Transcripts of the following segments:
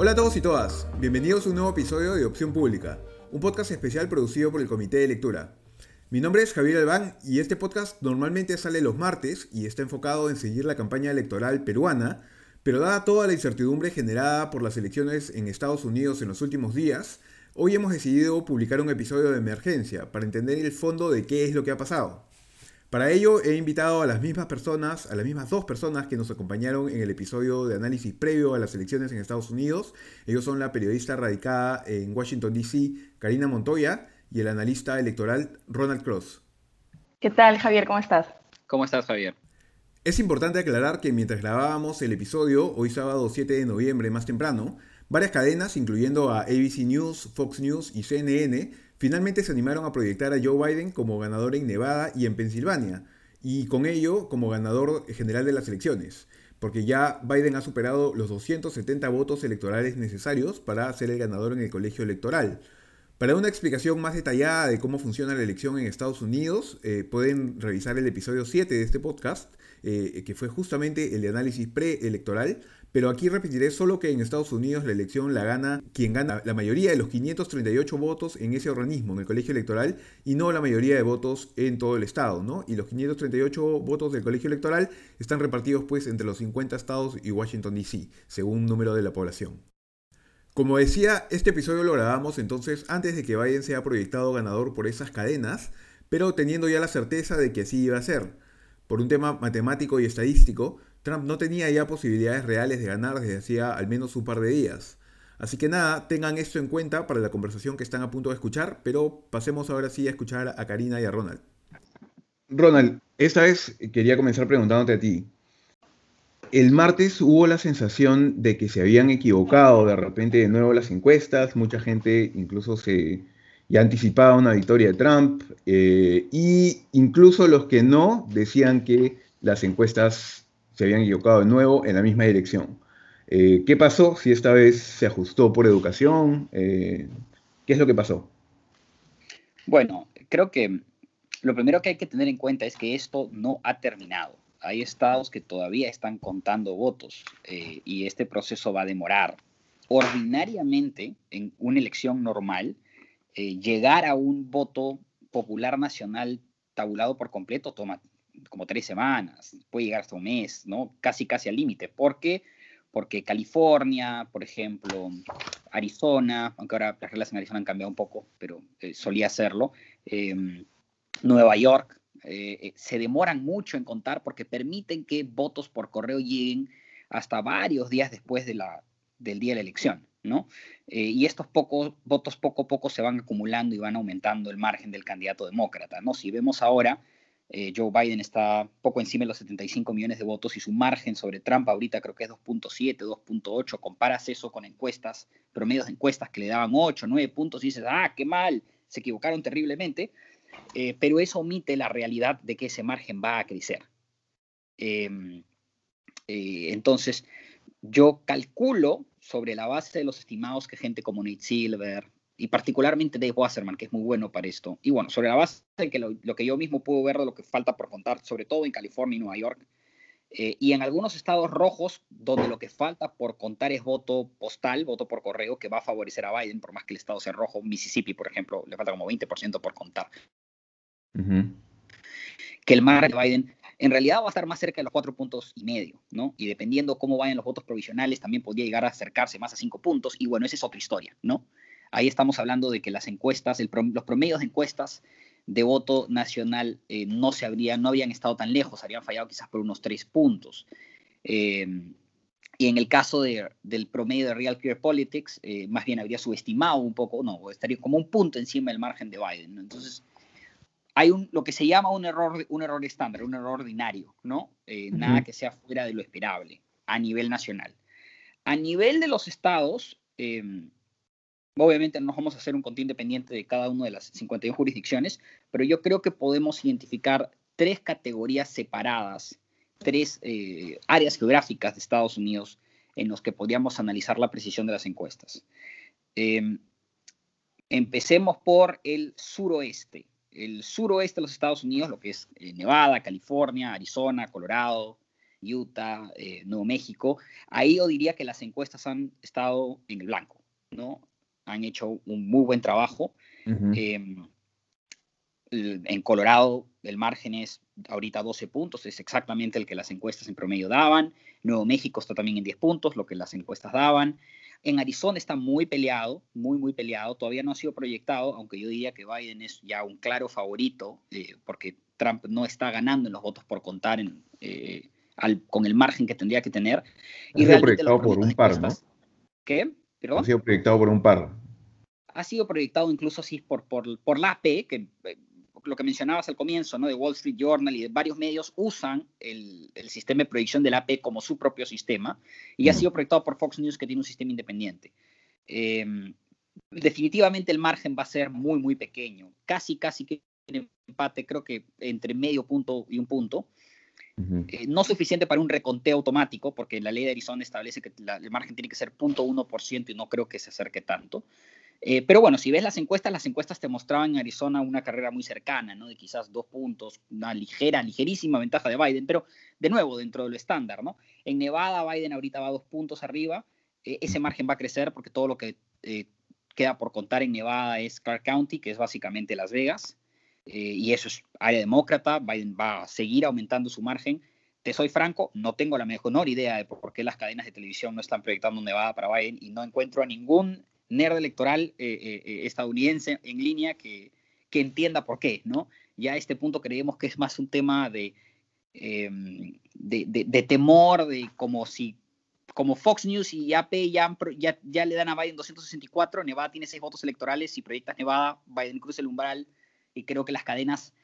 Hola a todos y todas, bienvenidos a un nuevo episodio de Opción Pública, un podcast especial producido por el Comité de Lectura. Mi nombre es Javier Albán y este podcast normalmente sale los martes y está enfocado en seguir la campaña electoral peruana, pero dada toda la incertidumbre generada por las elecciones en Estados Unidos en los últimos días, hoy hemos decidido publicar un episodio de emergencia para entender el fondo de qué es lo que ha pasado. Para ello he invitado a las mismas personas, a las mismas dos personas que nos acompañaron en el episodio de análisis previo a las elecciones en Estados Unidos. Ellos son la periodista radicada en Washington, D.C., Karina Montoya, y el analista electoral Ronald Cross. ¿Qué tal, Javier? ¿Cómo estás? ¿Cómo estás, Javier? Es importante aclarar que mientras grabábamos el episodio, hoy sábado 7 de noviembre más temprano, varias cadenas, incluyendo a ABC News, Fox News y CNN, finalmente se animaron a proyectar a Joe Biden como ganador en Nevada y en Pensilvania, y con ello como ganador general de las elecciones, porque ya Biden ha superado los 270 votos electorales necesarios para ser el ganador en el colegio electoral. Para una explicación más detallada de cómo funciona la elección en Estados Unidos, eh, pueden revisar el episodio 7 de este podcast, eh, que fue justamente el de análisis preelectoral, pero aquí repetiré solo que en Estados Unidos la elección la gana quien gana la mayoría de los 538 votos en ese organismo, en el colegio electoral, y no la mayoría de votos en todo el estado, ¿no? Y los 538 votos del colegio electoral están repartidos pues entre los 50 estados y Washington DC, según número de la población. Como decía, este episodio lo grabamos entonces antes de que Biden sea proyectado ganador por esas cadenas, pero teniendo ya la certeza de que así iba a ser. Por un tema matemático y estadístico, Trump no tenía ya posibilidades reales de ganar desde hacía al menos un par de días. Así que nada, tengan esto en cuenta para la conversación que están a punto de escuchar, pero pasemos ahora sí a escuchar a Karina y a Ronald. Ronald, esta vez quería comenzar preguntándote a ti. El martes hubo la sensación de que se habían equivocado de repente de nuevo las encuestas, mucha gente incluso se ya anticipaba una victoria de Trump, eh, y incluso los que no decían que las encuestas se habían equivocado de nuevo en la misma dirección. Eh, ¿Qué pasó? Si esta vez se ajustó por educación, eh, ¿qué es lo que pasó? Bueno, creo que lo primero que hay que tener en cuenta es que esto no ha terminado. Hay estados que todavía están contando votos eh, y este proceso va a demorar. Ordinariamente, en una elección normal, llegar a un voto popular nacional tabulado por completo toma como tres semanas, puede llegar hasta un mes, ¿no? Casi, casi al límite. ¿Por qué? Porque California, por ejemplo, Arizona, aunque ahora las reglas en Arizona han cambiado un poco, pero eh, solía hacerlo, em, Nueva York, eh, eh, se demoran mucho en contar porque permiten que votos por correo lleguen hasta varios días después de la, del día de la elección, ¿no? y estos pocos votos poco a poco se van acumulando y van aumentando el margen del candidato demócrata, ¿no? Si vemos ahora, eh, Joe Biden está poco encima de los 75 millones de votos y su margen sobre Trump ahorita creo que es 2.7, 2.8. Comparas eso con encuestas, promedios de encuestas que le daban 8, 9 puntos y dices, ah, qué mal, se equivocaron terriblemente. Eh, pero eso omite la realidad de que ese margen va a crecer. Em, eh, entonces, yo calculo sobre la base de los estimados que gente como Nate Silver, y particularmente Dave Wasserman, que es muy bueno para esto. Y bueno, sobre la base de que lo, que yo mismo puedo ver de lo que falta por contar, sobre todo en California y Nueva York, eh, y en algunos estados rojos, donde lo que falta por contar es voto postal, voto por correo, que va a favorecer a Biden, por más que el estado sea rojo. Mississippi, por ejemplo, le falta como 20% por contar. Que el mar de Biden en realidad va a estar más cerca de los cuatro puntos y medio, ¿no? Y dependiendo cómo vayan los votos provisionales, también podría llegar a acercarse más a cinco puntos. Y bueno, esa es otra historia, ¿no? Ahí estamos hablando de que las encuestas, los promedios de encuestas de voto nacional eh, no, se habrían, no habían estado tan lejos, habrían fallado quizás por unos tres puntos. Em, y en el caso del promedio de Real Clear Politics, eh, más bien habría subestimado un poco, no, estaría como un punto encima del margen de Biden. Entonces, hay un, lo que se llama un error, un error estándar, un error ordinario, ¿no? Eh, nada que sea fuera de lo esperable a nivel nacional. A nivel de los estados, em, Obviamente no vamos a hacer un conteo independiente de cada una de las 51 jurisdicciones, pero yo creo que podemos identificar tres categorías separadas, tres eh, áreas geográficas de Estados Unidos en los que podríamos analizar la precisión de las encuestas. Em, empecemos por el suroeste. El suroeste de los Estados Unidos, lo que es eh, Nevada, California, Arizona, Colorado, Utah, eh, Nuevo México. Ahí yo diría que las encuestas han estado en el blanco, ¿no? Han hecho un muy buen trabajo. Em, en Colorado el margen es ahorita 12 puntos, es exactamente el que las encuestas en promedio daban. Nuevo México está también en 10 puntos, lo que las encuestas daban. En Arizona está muy peleado, muy, muy peleado. Todavía no ha sido proyectado, aunque yo diría que Biden es ya un claro favorito, eh, porque Trump no está ganando en los votos por contar en, eh, con el margen que tendría que tener. Ha sido proyectado por un par, ¿no? ¿Qué? Ha sido proyectado por un par. Ha sido proyectado incluso así por, por, por la AP, que eh, lo que mencionabas al comienzo, ¿no? De Wall Street Journal y de varios medios usan el, el sistema de proyección de la AP como su propio sistema y ha sido proyectado por Fox News, que tiene un sistema independiente. Em, definitivamente el margen va a ser muy, muy pequeño. Casi, casi que empate, creo que entre medio punto y un punto. Eh, no suficiente para un reconteo automático, porque la ley de Arizona establece que el margen tiene que ser 0.1% y no creo que se acerque tanto. Eh, pero bueno, si ves las encuestas, las encuestas te mostraban en Arizona una carrera muy cercana, ¿no? De quizás dos puntos, una ligera, ligerísima ventaja de Biden, pero de nuevo dentro de lo estándar, ¿no? En Nevada, Biden ahorita va dos puntos arriba, eh, ese margen va a crecer porque todo lo que queda por contar en Nevada es Clark County, que es básicamente Las Vegas. Eh, y eso es área demócrata, Biden va a seguir aumentando su margen. Te soy franco, no tengo la menor idea de por qué las cadenas de televisión no están proyectando Nevada para Biden y no encuentro a ningún nerd electoral eh, eh, estadounidense en línea que, que, entienda por qué, ¿no? Ya a este punto creemos que es más un tema de, em, de, de, temor, de como si como Fox News y AP ya, ya, ya, le dan a Biden 264, Nevada tiene seis votos electorales, si proyectas Nevada, Biden cruza el umbral creo que las cadenas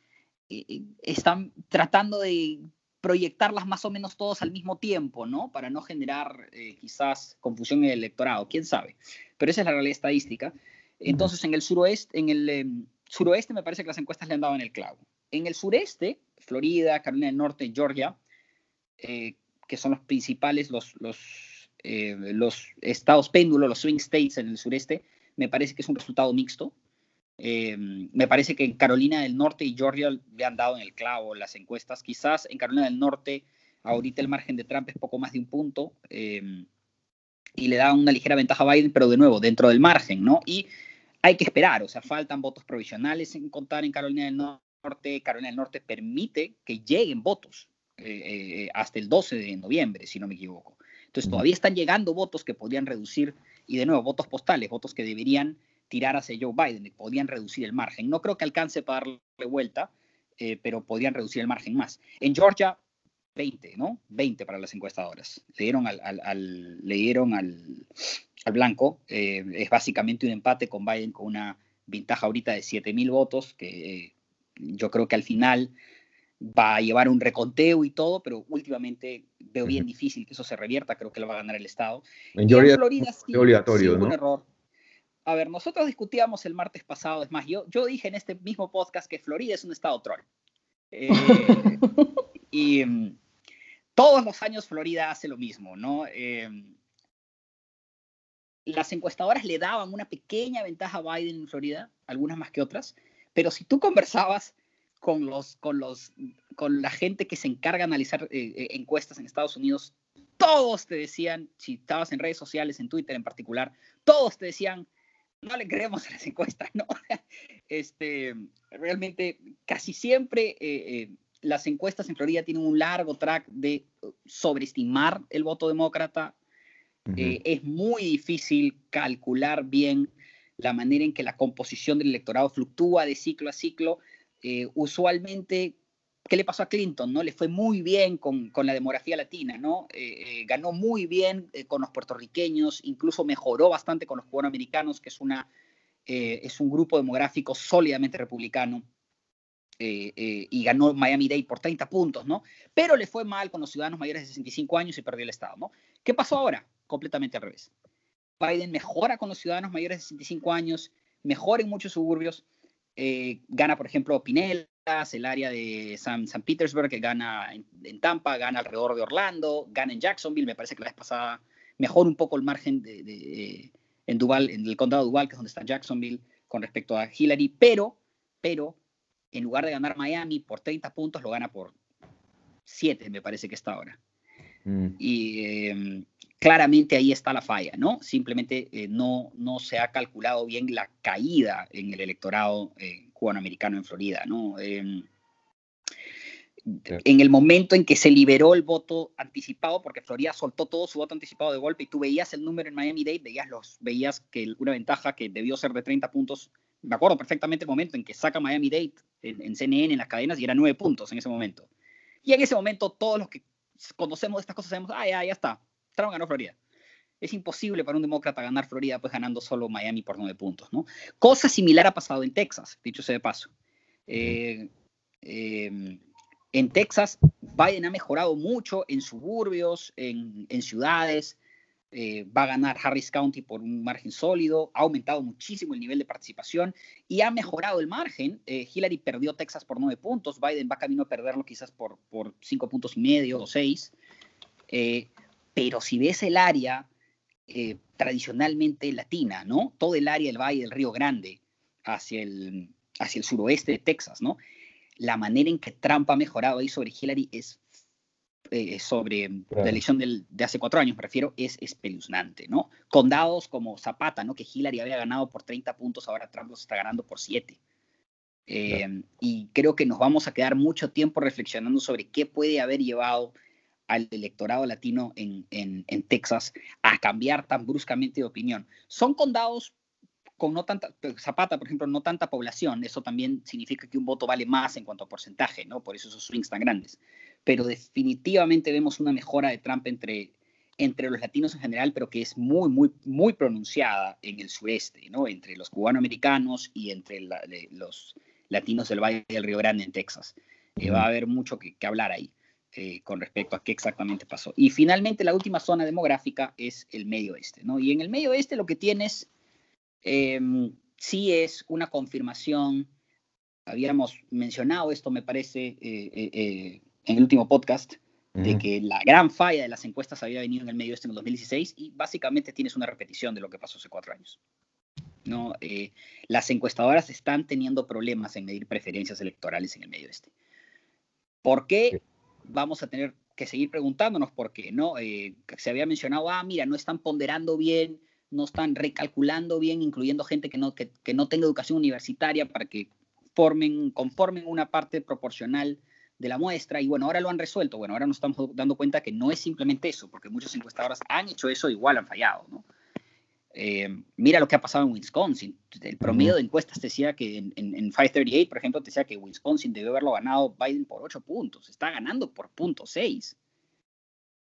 eh, eh, están tratando de proyectarlas más o menos todos al mismo tiempo, ¿no? Para no generar eh, quizás confusión en el electorado, quién sabe. Pero esa es la realidad estadística. Entonces, en el suroeste, en el em, suroeste me parece que las encuestas le han dado en el clavo. En el sureste, Florida, Carolina del Norte, Georgia, que son los principales, los, los, los estados péndulo, los swing states en el sureste, me parece que es un resultado mixto. Eh, me parece que en Carolina del Norte y Georgia le han dado en el clavo las encuestas. Quizás en Carolina del Norte ahorita el margen de Trump es poco más de un punto eh, y le da una ligera ventaja a Biden, pero de nuevo, dentro del margen, ¿no? Y hay que esperar, o sea, faltan votos provisionales en contar en Carolina del Norte. Carolina del Norte permite que lleguen votos eh, hasta el 12 de noviembre, si no me equivoco. Entonces, todavía están llegando votos que podrían reducir, y de nuevo, votos postales, votos que deberían tirar hacia Joe Biden, podían reducir el margen. No creo que alcance para darle vuelta, eh, pero podrían reducir el margen más. En Georgia, 20, ¿no? 20 para las encuestadoras. Le dieron al, al, le dieron al, al blanco. Eh, es básicamente un empate con Biden con una ventaja ahorita de 7.000 votos, que eh, yo creo que al final va a llevar un reconteo y todo, pero últimamente veo bien difícil que eso se revierta. Creo que lo va a ganar el Estado. En Georgia, Florida, sí, obligatorio, ¿no? un error a ver, nosotros discutíamos el martes pasado, es más, yo, yo dije en este mismo podcast que Florida es un estado troll. Eh, y todos los años Florida hace lo mismo, ¿no? Eh, las encuestadoras le daban una pequeña ventaja a Biden en Florida, algunas más que otras, pero si tú conversabas con, los, con, los, con la gente que se encarga de analizar eh, encuestas en Estados Unidos, todos te decían, si estabas en redes sociales, en Twitter en particular, todos te decían, no le creemos a las encuestas, ¿no? Este, realmente casi siempre eh, eh, las encuestas en Florida tienen un largo track de sobreestimar el voto demócrata. Eh, es muy difícil calcular bien la manera en que la composición del electorado fluctúa de ciclo a ciclo. usualmente ¿qué le pasó a Clinton? ¿no? Le fue muy bien con, la demografía latina, ¿no? Eh, eh, ganó muy bien eh, con los puertorriqueños, incluso mejoró bastante con los cubanoamericanos, que es, una, es un grupo demográfico sólidamente republicano. y ganó Miami-Dade por 30 puntos, ¿no? Pero le fue mal con los ciudadanos mayores de 65 años y perdió el Estado, ¿no? ¿Qué pasó ahora? Completamente al revés. Biden mejora con los ciudadanos mayores de 65 años, mejora en muchos suburbios, gana, por ejemplo, Pinel, el área de San, San Petersburg, que gana en, Tampa, gana alrededor de Orlando, gana en Jacksonville, me parece que la vez pasada mejor un poco el margen de, en Duval, en el condado de Duval, que es donde está Jacksonville, con respecto a Hillary, pero, pero, en lugar de ganar Miami por 30 puntos, lo gana por 7, me parece que está ahora. Mm. Y em, claramente ahí está la falla, ¿no? Simplemente eh, no, no se ha calculado bien la caída en el electorado eh, cubanoamericano en Florida, ¿no? Em, en el momento en que se liberó el voto anticipado, porque Florida soltó todo su voto anticipado de golpe y tú veías el número en Miami-Dade, veías, los, veías que una ventaja que debió ser de 30 puntos, me acuerdo perfectamente el momento en que saca Miami-Dade en, CNN, en las cadenas, y era 9 puntos en ese momento. Y en ese momento todos los que conocemos estas cosas sabemos, ah, ya, ya está, Trump ganó Florida. Es imposible para un demócrata ganar Florida, pues ganando solo Miami por 9 puntos, ¿no? Cosa similar ha pasado en Texas, dicho sea de paso. Eh, eh, en Texas, Biden ha mejorado mucho en suburbios, en, ciudades. Eh, va a ganar Harris County por un margen sólido, ha aumentado muchísimo el nivel de participación y ha mejorado el margen. Eh, Hillary perdió Texas por nueve puntos, Biden va camino a perderlo quizás por, cinco puntos y medio o seis. Pero si ves el área tradicionalmente latina, ¿no? Todo el área del Valle del Río Grande hacia el, hacia el suroeste de Texas, ¿no? la manera en que Trump ha mejorado ahí sobre Hillary es eh, sobre la elección de hace cuatro años, me refiero, es espeluznante, ¿no? Condados como Zapata, ¿no? Que Hillary había ganado por 30 puntos, ahora Trump los está ganando por 7. Eh, y creo que nos vamos a quedar mucho tiempo reflexionando sobre qué puede haber llevado al electorado latino en, en, en Texas a cambiar tan bruscamente de opinión. Son condados con no tanta, Zapata, por ejemplo, no tanta población, eso también significa que un voto vale más en cuanto a porcentaje, ¿no? Por eso esos swings tan grandes. Pero definitivamente vemos una mejora de Trump entre, entre los latinos en general, pero que es muy, muy, muy pronunciada en el sureste, ¿no? Entre los cubanoamericanos y entre los latinos del Valle del Río Grande en Texas. Eh, va a haber mucho que, hablar ahí. Eh, con respecto a qué exactamente pasó. Y finalmente la última zona demográfica es el medio oeste, ¿no? Y en el medio oeste lo que tienes Em, sí es una confirmación, habíamos mencionado esto, me parece, eh, eh, eh, en el último podcast, de que la gran falla de las encuestas había venido en el medio este en el 2016 y básicamente tienes una repetición de lo que pasó hace cuatro años. ¿no? las encuestadoras están teniendo problemas en medir preferencias electorales en el medio este. ¿Por qué? Vamos a tener que seguir preguntándonos por qué, ¿no? se había mencionado, ah, mira, no están ponderando bien no están recalculando bien, incluyendo gente que no, que, no tenga educación universitaria para que formen, conformen una parte proporcional de la muestra. Y bueno, ahora lo han resuelto. Bueno, ahora nos estamos dando cuenta que no es simplemente eso, porque muchos encuestadores han hecho eso, igual han fallado, ¿no? Eh, mira lo que ha pasado en Wisconsin. El promedio de encuestas decía que en, en, en, 538, por ejemplo, decía que Wisconsin debió haberlo ganado Biden por 8 puntos. Está ganando por punto 6.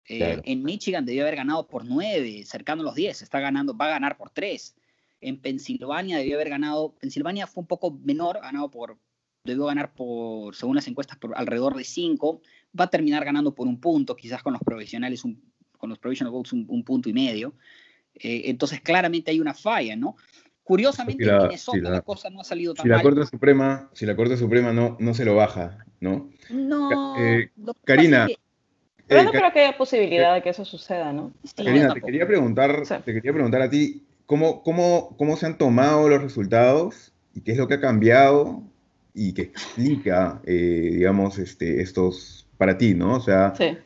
Eh, en Michigan debió haber ganado por 9, cercano a los 10, está ganando, va a ganar por 3. En Pensilvania debió haber ganado, Pensilvania fue un poco menor, ganado por, debió ganar por, según las encuestas, por alrededor de 5, va a terminar ganando por un punto, quizás con los provisionales, con los provisional votes un, punto y medio. Eh, entonces claramente hay una falla, ¿no? Curiosamente, en Minnesota la, cosa no ha salido tan si la Corte Suprema, si la Corte Suprema no, no se lo baja, ¿no? No. Eh, Karina, pero no creo que haya posibilidad de que eso suceda, ¿no? Karina, te quería preguntar, te quería preguntar a ti, ¿cómo, cómo, ¿cómo se han tomado los resultados y qué es lo que ha cambiado y qué explica, eh, digamos, este, estos para ti, ¿no? O sea, sí.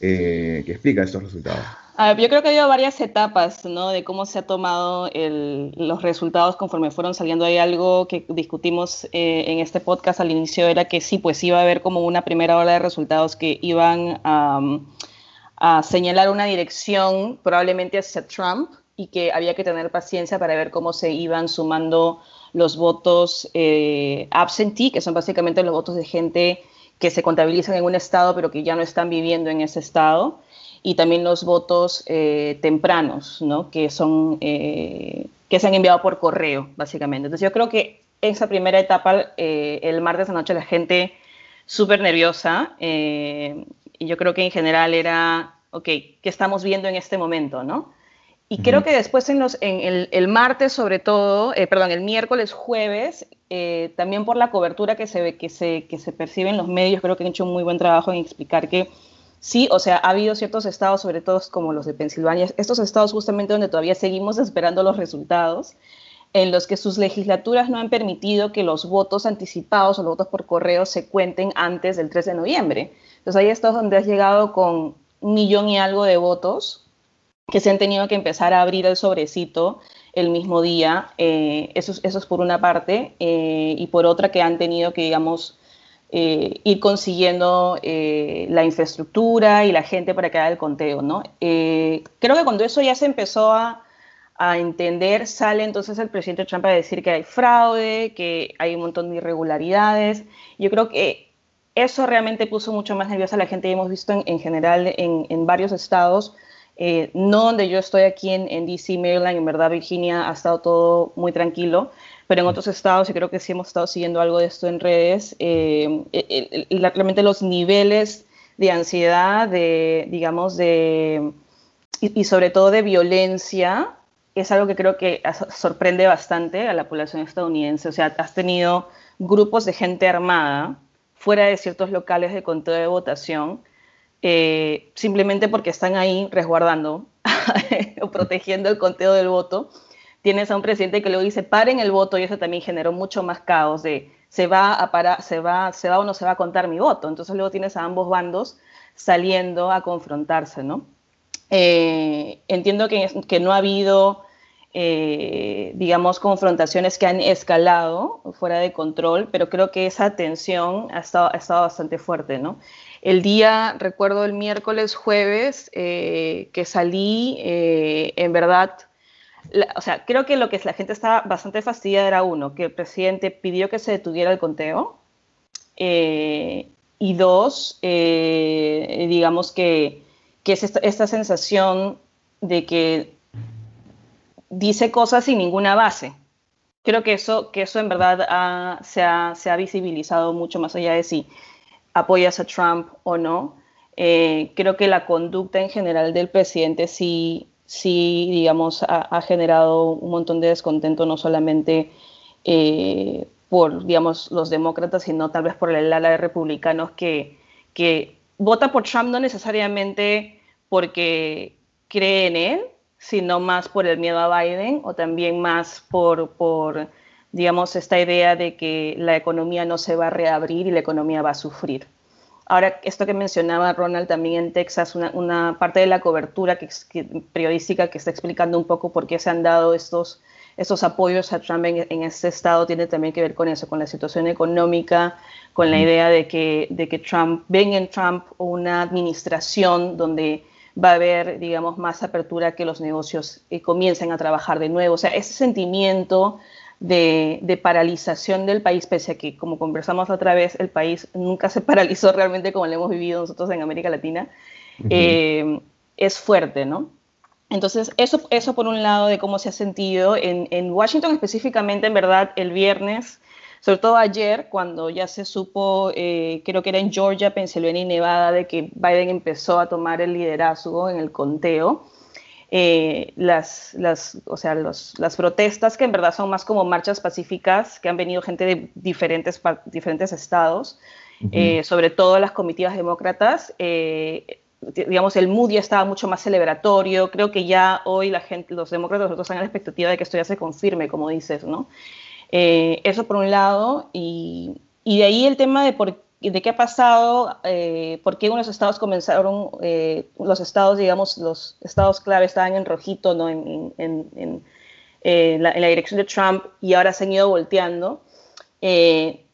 eh, ¿qué explica estos resultados? Yo creo que ha habido varias etapas, ¿no? De cómo se ha tomado los resultados conforme fueron saliendo. Hay algo que discutimos eh, en este podcast al inicio, era que sí, pues iba a haber como una primera ola de resultados que iban a, señalar una dirección probablemente hacia Trump y que había que tener paciencia para ver cómo se iban sumando los votos eh, absentee, que son básicamente los votos de gente que se contabilizan en un estado pero que ya no están viviendo en ese estado y también los votos eh, tempranos, ¿no? que, son, eh, que se han enviado por correo, básicamente. Entonces yo creo que esa primera etapa, eh, el martes anoche la gente súper nerviosa, y yo creo que en general era, ok, ¿qué estamos viendo en este momento? ¿no? Y creo que después en, los, en el, el martes sobre todo, perdón, el miércoles, jueves, también por la cobertura que se, que, se, que se percibe en los medios, creo que han hecho un muy buen trabajo en explicar que Sí, o sea, ha habido ciertos estados, sobre todo como los de Pensilvania, estos estados justamente donde todavía seguimos esperando los resultados, en los que sus legislaturas no han permitido que los votos anticipados o los votos por correo se cuenten antes del 3 de noviembre. Entonces hay estados donde has llegado con un millón y algo de votos que se han tenido que empezar a abrir el sobrecito el mismo día. Eh, eso, es por una parte. Eh, y por otra que han tenido que, digamos, eh, ir consiguiendo la infraestructura y la gente para que haga el conteo, ¿no? creo que cuando eso ya se empezó a, a, entender, sale entonces el presidente Trump a decir que hay fraude, que hay un montón de irregularidades. Yo creo que eso realmente puso mucho más nerviosa a la gente y hemos visto en, en general en, en varios estados eh, no donde yo estoy aquí en, en, DC, Maryland, en verdad Virginia ha estado todo muy tranquilo, pero en otros estados, y creo que sí hemos estado siguiendo algo de esto en redes, eh, realmente los niveles de ansiedad, de, digamos, de, y, sobre todo de violencia, es algo que creo que sorprende bastante a la población estadounidense. O sea, has tenido grupos de gente armada fuera de ciertos locales de conteo de votación eh, simplemente porque están ahí resguardando o protegiendo el conteo del voto. Tienes a un presidente que luego dice paren el voto y eso también generó mucho más caos de se va a parar, se va, se va o no se va a contar mi voto. Entonces luego tienes a ambos bandos saliendo a confrontarse, ¿no? Eh, entiendo que, no ha habido, eh, digamos, confrontaciones que han escalado fuera de control, pero creo que esa tensión ha estado, ha estado bastante fuerte, ¿no? El día, recuerdo el miércoles, jueves, eh, que salí, en verdad, o sea, creo que lo que la gente estaba bastante fastidiada era uno, que el presidente pidió que se detuviera el conteo, eh, y dos, digamos que, que es esta, sensación de que dice cosas sin ninguna base. Creo que eso, que eso en verdad se, ha, se, ha, visibilizado mucho más allá de sí apoyas a Trump o no. Eh, creo que la conducta en general del presidente sí, sí digamos, ha, generado un montón de descontento, no solamente eh, por, digamos, los demócratas, sino tal vez por el ala de republicanos que, que vota por Trump no necesariamente porque cree en él, sino más por el miedo a Biden o también más por, por digamos, esta idea de que la economía no se va a reabrir y la economía va a sufrir. Ahora, esto que mencionaba Ronald también en Texas, una, parte de la cobertura que, periodística que está explicando un poco por qué se han dado estos, estos apoyos a Trump en, este estado tiene también que ver con eso, con la situación económica, con la idea de que, de que Trump, ven en Trump una administración donde va a haber, digamos, más apertura que los negocios eh, comiencen a trabajar de nuevo. O sea, ese sentimiento de, paralización del país, pese a que, como conversamos otra vez, el país nunca se paralizó realmente como lo hemos vivido nosotros en América Latina, eh, es fuerte, ¿no? Entonces, eso, eso por un lado de cómo se ha sentido en, en, Washington específicamente, en verdad, el viernes, sobre todo ayer, cuando ya se supo, eh, creo que era en Georgia, Pensilvania y Nevada, de que Biden empezó a tomar el liderazgo en el conteo. Eh, las, las, o sea, los, las protestas que en verdad son más como marchas pacíficas, que han venido gente de diferentes, diferentes estados, eh, sobre todo las comitivas demócratas. Eh, digamos, el mood ya estaba mucho más celebratorio. Creo que ya hoy la gente, los demócratas nosotros están en la expectativa de que esto ya se confirme, como dices, ¿no? eso por un lado. Y, y de ahí el tema de por de qué ha pasado, eh, por qué unos estados comenzaron, eh, los estados, digamos, los estados clave estaban en rojito, ¿no? En, en, en, eh, la, dirección de Trump y ahora se han ido volteando.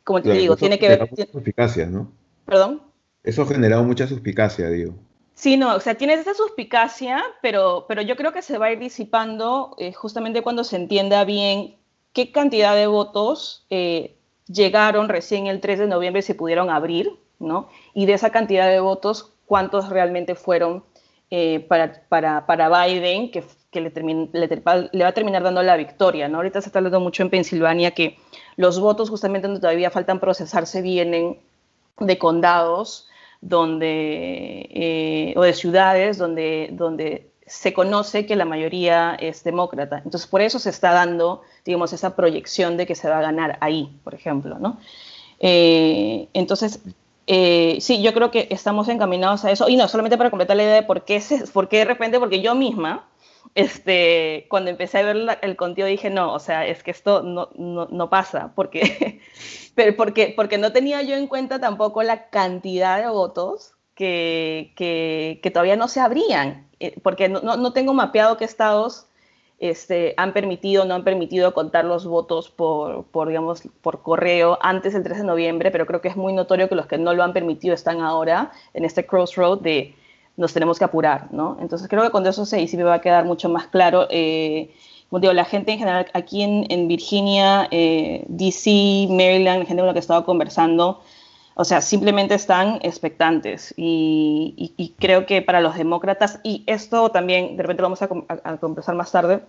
como te digo, tiene que ver... Suspicacia, ¿no? ¿Perdón? Eso ha generado mucha suspicacia, digo. Sí, no, o sea, tienes esa suspicacia, pero, pero yo creo que se va a ir disipando justamente cuando se entienda bien qué cantidad de votos llegaron recién el 3 de noviembre y se pudieron abrir, ¿no? Y de esa cantidad de votos, ¿cuántos realmente fueron eh, para, para, para, Biden, que, que le, le, va a terminar dando la victoria, ¿no? Ahorita se está hablando mucho en Pensilvania que los votos justamente donde todavía faltan procesarse vienen de condados donde, eh, o de ciudades donde, donde se conoce que la mayoría es demócrata. Entonces, por eso se está dando, digamos, esa proyección de que se va a ganar ahí, por ejemplo, ¿no? Eh, entonces, eh, sí, yo creo que estamos encaminados a eso. Y no, solamente para completar la idea de por qué, por qué de repente, porque yo misma, este, cuando empecé a ver el contenido dije, no, o sea, es que esto no, no, no pasa, porque, pero porque, porque no tenía yo en cuenta tampoco la cantidad de votos que, que, todavía no se abrían, eh, porque no, no, tengo mapeado qué estados este, han permitido no han permitido contar los votos por, por, digamos, por correo antes del 3 de noviembre, pero creo que es muy notorio que los que no lo han permitido están ahora en este crossroad de nos tenemos que apurar, ¿no? Entonces creo que cuando eso se me va a quedar mucho más claro. Eh, como digo, la gente en general aquí en, en Virginia, eh, DC, Maryland, la gente con la que he estado conversando, o sea, simplemente están expectantes. Y, creo que para los demócratas, y esto también, de repente lo vamos a, conversar más tarde,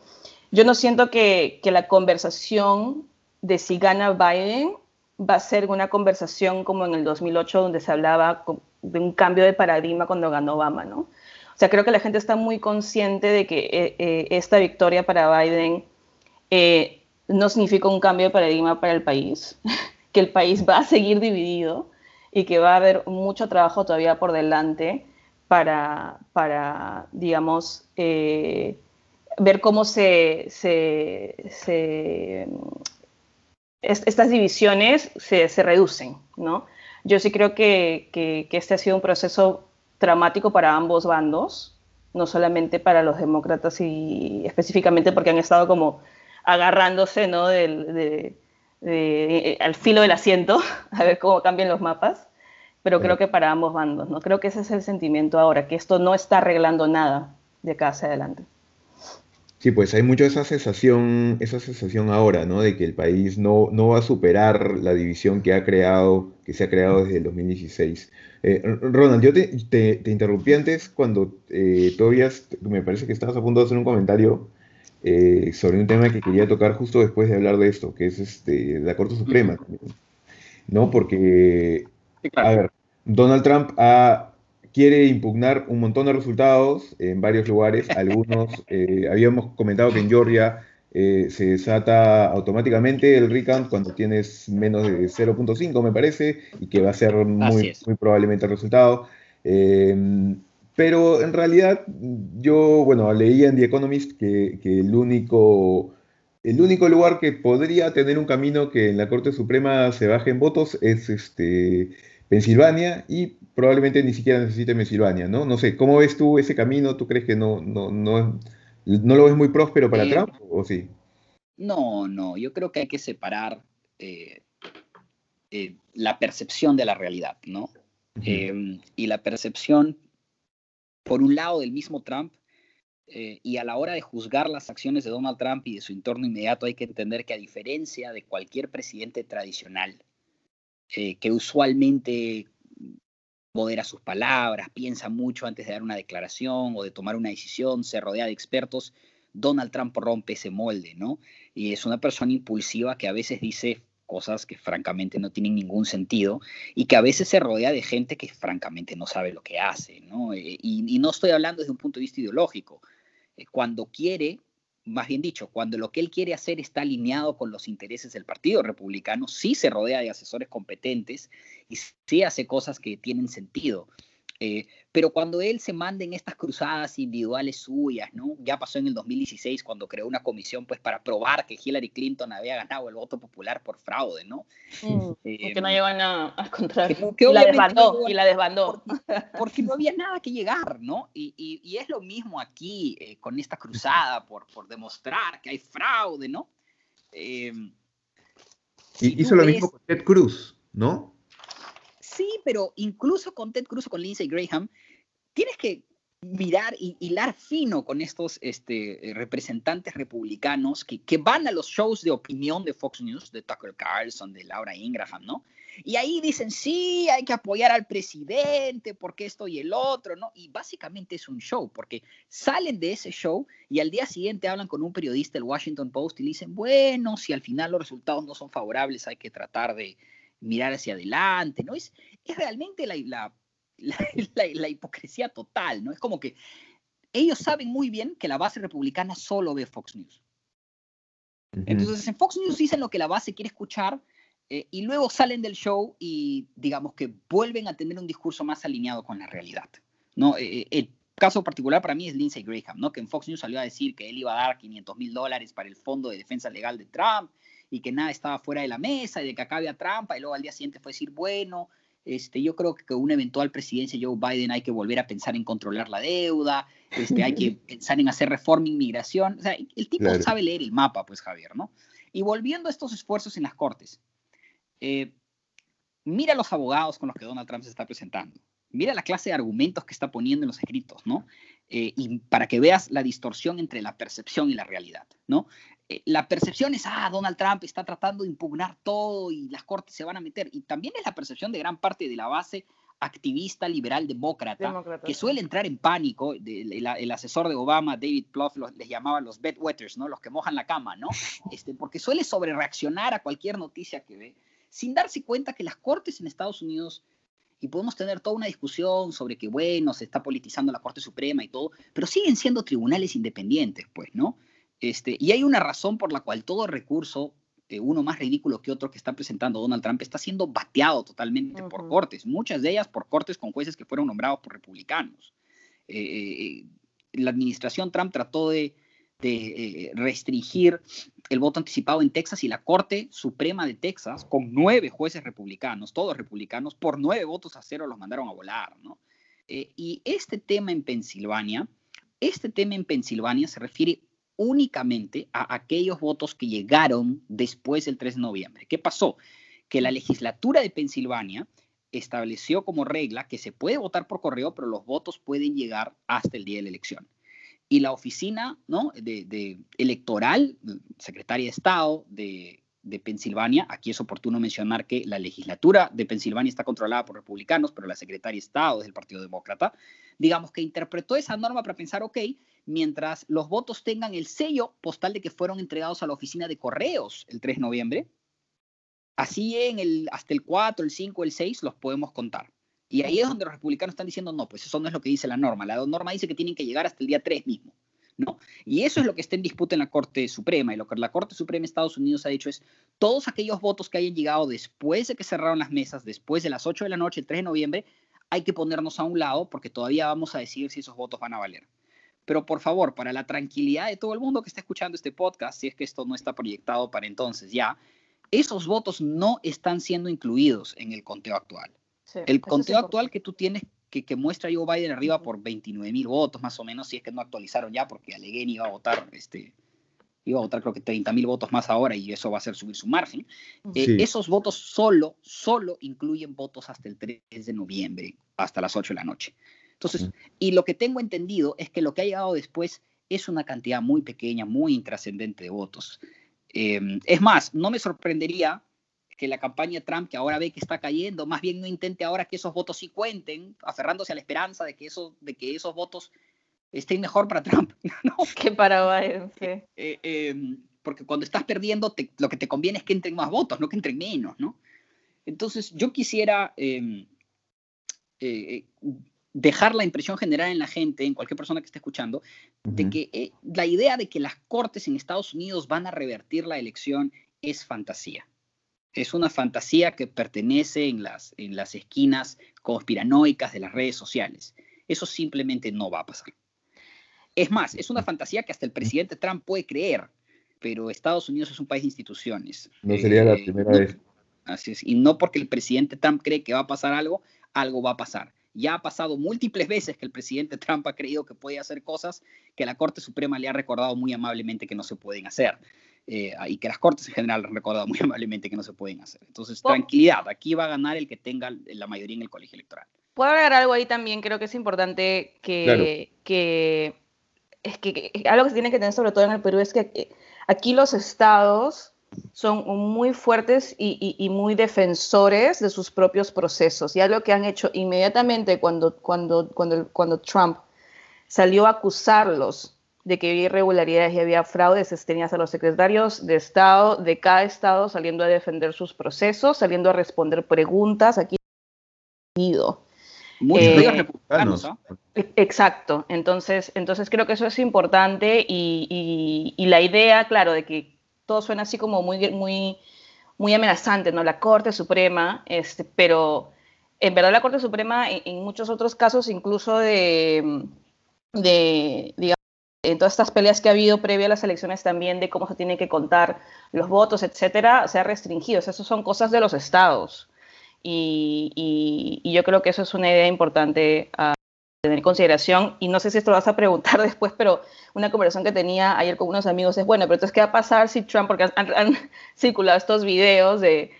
yo no siento que, la conversación de si gana Biden va a ser una conversación como en el 2008, donde se hablaba de un cambio de paradigma cuando ganó Obama, ¿no? O sea, creo que la gente está muy consciente de que eh, eh, esta victoria para Biden eh, no significa un cambio de paradigma para el país, que el país va a seguir dividido y que va a haber mucho trabajo todavía por delante para, para digamos, eh, ver cómo se, estas divisiones se, reducen, ¿no? Yo sí creo que, que, este ha sido un proceso traumático para ambos bandos, no solamente para los demócratas y específicamente porque han estado como agarrándose, ¿no? Del, eh, al filo del asiento, a ver cómo cambian los mapas, pero creo que para ambos bandos, ¿no? Creo que ese es el sentimiento ahora, que esto no está arreglando nada de acá hacia adelante. Sí, pues hay mucho esa sensación, esa sensación ahora, ¿no? De que el país no, no va a superar la división que ha creado, que se ha creado desde el 2016. Eh, Ronald, yo te, interrumpí antes cuando eh, todavía me parece que estabas a punto de hacer un comentario eh, sobre un tema que quería tocar justo después de hablar de esto, que es este, la Corte Suprema. ¿No? Porque, a ver, Donald Trump quiere impugnar un montón de resultados en varios lugares. Algunos, eh, habíamos comentado que en Georgia eh, se desata automáticamente el recount cuando tienes menos de 0.5, me parece, y que va a ser muy, muy probablemente el resultado. Pero en realidad yo, bueno, leía en The Economist que, el, único, el único lugar que podría tener un camino que en la Corte Suprema se baje en votos es este, Pensilvania y probablemente ni siquiera necesite Pensilvania, ¿no? No sé, ¿cómo ves tú ese camino? ¿Tú crees que no, no, no, no lo ves muy próspero para Trump o sí? No, no, yo creo que hay que separar eh, eh, la percepción de la realidad, ¿no? Em, y la percepción por un lado del mismo Trump, eh, y a la hora de juzgar las acciones de Donald Trump y de su entorno inmediato hay que entender que a diferencia de cualquier presidente tradicional, eh, que usualmente modera sus palabras, piensa mucho antes de dar una declaración o de tomar una decisión, se rodea de expertos, Donald Trump rompe ese molde, ¿no? Y es una persona impulsiva que a veces dice cosas que francamente no tienen ningún sentido y que a veces se rodea de gente que francamente no sabe lo que hace, ¿no? Eh, y, no estoy hablando desde un punto de vista ideológico. Eh, cuando quiere, más bien dicho, cuando lo que él quiere hacer está alineado con los intereses del Partido Republicano, sí se rodea de asesores competentes y sí hace cosas que tienen sentido. Eh, pero cuando él se manda en estas cruzadas individuales suyas, ¿no? Ya pasó en el 2016 cuando creó una comisión pues para probar que Hillary Clinton había ganado el voto popular por fraude, ¿no? Mm, que no llegó a al contrario. y, la desbandó, y la desbandó. Porque, no había nada que llegar, ¿no? Y, y, es lo mismo aquí eh, con esta cruzada por, por demostrar que hay fraude, ¿no? Eh, hizo lo mismo con Ted Cruz, ¿no? Sí, pero incluso con Ted Cruz o con Lindsey Graham, tienes que mirar y hilar fino con estos este, eh, representantes republicanos que, van a los shows de opinión de Fox News, de Tucker Carlson, de Laura Ingraham, ¿no? Y ahí dicen, sí, hay que apoyar al presidente porque esto y el otro, ¿no? Y básicamente es un show, porque salen de ese show y al día siguiente hablan con un periodista del Washington Post y dicen, bueno, si al final los resultados no son favorables, hay que tratar de, mirar hacia adelante, ¿no? Es, es realmente la, la, la, hipocresía total, ¿no? Es como que ellos saben muy bien que la base republicana solo ve Fox News. Entonces en Fox News dicen lo que la base quiere escuchar eh, y luego salen del show y digamos que vuelven a tener un discurso más alineado con la realidad. ¿no? Eh, eh, el caso particular para mí es Lindsey Graham, ¿no? que en Fox News salió a decir que él iba a dar 500 mil dólares para el Fondo de Defensa Legal de Trump y que nada estaba fuera de la mesa y de que acá había trampa y luego al día siguiente fue decir, bueno, Este, yo creo que con una eventual presidencia de Joe Biden hay que volver a pensar en controlar la deuda, este, hay que pensar en hacer reforma inmigración. O sea, el tipo sabe leer el mapa, pues Javier, ¿no? Y volviendo a estos esfuerzos en las cortes, eh, mira los abogados con los que Donald Trump se está presentando. Mira la clase de argumentos que está poniendo en los escritos, ¿no? Eh, y para que veas la distorsión entre la percepción y la realidad, ¿no? Eh, la percepción es, ah, Donald Trump está tratando de impugnar todo y las cortes se van a meter. Y también es la percepción de gran parte de la base activista liberal demócrata, que suele entrar en pánico. el, asesor de Obama, David Plouffe, les llamaba los bedwetters, ¿no? Los que mojan la cama, ¿no? Este, porque suele sobrereaccionar a cualquier noticia que ve, sin darse cuenta que las cortes en Estados Unidos y podemos tener toda una discusión sobre que, bueno, se está politizando la Corte Suprema y todo, pero siguen siendo tribunales independientes, pues, ¿no? Este, y hay una razón por la cual todo recurso, eh, uno más ridículo que otro que está presentando Donald Trump, está siendo bateado totalmente por cortes, muchas de ellas por cortes con jueces que fueron nombrados por republicanos. Eh, eh, la administración Trump trató de, restringir el voto anticipado en Texas y la Corte Suprema de Texas, con nueve jueces republicanos, todos republicanos, por nueve votos a cero los mandaron a volar. y este tema en Pensilvania, este tema en Pensilvania se refiere únicamente a aquellos votos que llegaron después del 3 de noviembre. ¿Qué pasó? Que la legislatura de Pensilvania estableció como regla que se puede votar por correo, pero los votos pueden llegar hasta el día de la elección. Y la oficina ¿no? de, electoral, secretaria de Estado de, Pensilvania, aquí es oportuno mencionar que la legislatura de Pensilvania está controlada por republicanos, pero la secretaria de Estado es del Partido Demócrata, digamos que interpretó esa norma para pensar, ok, mientras los votos tengan el sello postal de que fueron entregados a la oficina de correos el 3 de noviembre, así en el, hasta el 4, el 5, el 6 los podemos contar. Y ahí es donde los republicanos están diciendo, no, pues eso no es lo que dice la norma. La norma dice que tienen que llegar hasta el día 3 mismo. ¿no? Y eso es lo que está en disputa en la Corte Suprema. Y lo que la Corte Suprema de Estados Unidos ha dicho es, todos aquellos votos que hayan llegado después de que cerraron las mesas, después de las 8 de la noche, el 3 de noviembre, hay que ponernos a un lado porque todavía vamos a decidir si esos votos van a valer. Pero por favor, para la tranquilidad de todo el mundo que está escuchando este podcast, si es que esto no está proyectado para entonces ya, esos votos no están siendo incluidos en el conteo actual. el conteo actual que tú tienes, que, que, muestra Joe Biden arriba por 29 mil votos más o menos, si es que no actualizaron ya, porque Allegheny iba a votar, este, iba a votar creo que 30 mil votos más ahora y eso va a hacer subir su margen. Eh, esos votos solo, solo incluyen votos hasta el 3 de noviembre, hasta las 8 de la noche. Entonces, y lo que tengo entendido es que lo que ha llegado después es una cantidad muy pequeña, muy intrascendente de votos. Em, es más, no me sorprendería que la campaña Trump, que ahora ve que está cayendo, más bien no intente ahora que esos votos sí cuenten, aferrándose a la esperanza de que, eso, de que esos votos estén mejor para Trump. ¿no? Que para Biden, sí. Eh, eh, em, porque cuando estás perdiendo, lo que te conviene es que entren más votos, no que entren menos, ¿no? Entonces, yo quisiera em, eh, dejar la impresión general en la gente, en cualquier persona que esté escuchando, de que eh, la idea de que las cortes en Estados Unidos van a revertir la elección es fantasía. Es una fantasía que pertenece en las, en las esquinas conspiranoicas de las redes sociales. Eso simplemente no va a pasar. Es más, es una fantasía que hasta el presidente Trump puede creer, pero Estados Unidos es un país de instituciones. No sería la eh, primera vez. Así es. Y no porque el presidente Trump cree que va a pasar algo, algo va a pasar ya ha pasado múltiples veces que el presidente Trump ha creído que puede hacer cosas que la Corte Suprema le ha recordado muy amablemente que no se pueden hacer. Eh, y que las Cortes en general han recordado muy amablemente que no se pueden hacer. Entonces, tranquilidad, aquí va a ganar el que tenga la mayoría en el colegio electoral. Puedo agregar algo ahí también, creo que es importante que, que es que, algo que se tiene que tener sobre todo en el Perú es que eh, aquí los estados son muy fuertes y, muy defensores de sus propios procesos. Y algo que han hecho inmediatamente cuando, cuando, cuando, cuando Trump salió a acusarlos de que había irregularidades y había fraudes, tenías a los secretarios de Estado de cada Estado saliendo a defender sus procesos, saliendo a responder preguntas. Aquí Muchos eh, Exacto, entonces, entonces creo que eso es importante y, y, la idea, claro, de que todo suena así como muy, muy, muy amenazante, ¿no? La Corte Suprema, este, pero en verdad la Corte Suprema, en, muchos otros casos, incluso de, de, digamos, en todas estas peleas que ha habido previo a las elecciones también de cómo se tienen que contar los votos, etcétera, se ha restringido. O sea, eso son cosas de los estados. Y, yo creo que eso es una idea importante a tener en consideración. Y no sé si esto lo vas a preguntar después, pero una conversación que tenía ayer con unos amigos es, bueno, pero entonces, ¿qué va a pasar si Trump, porque han, circulado estos videos de,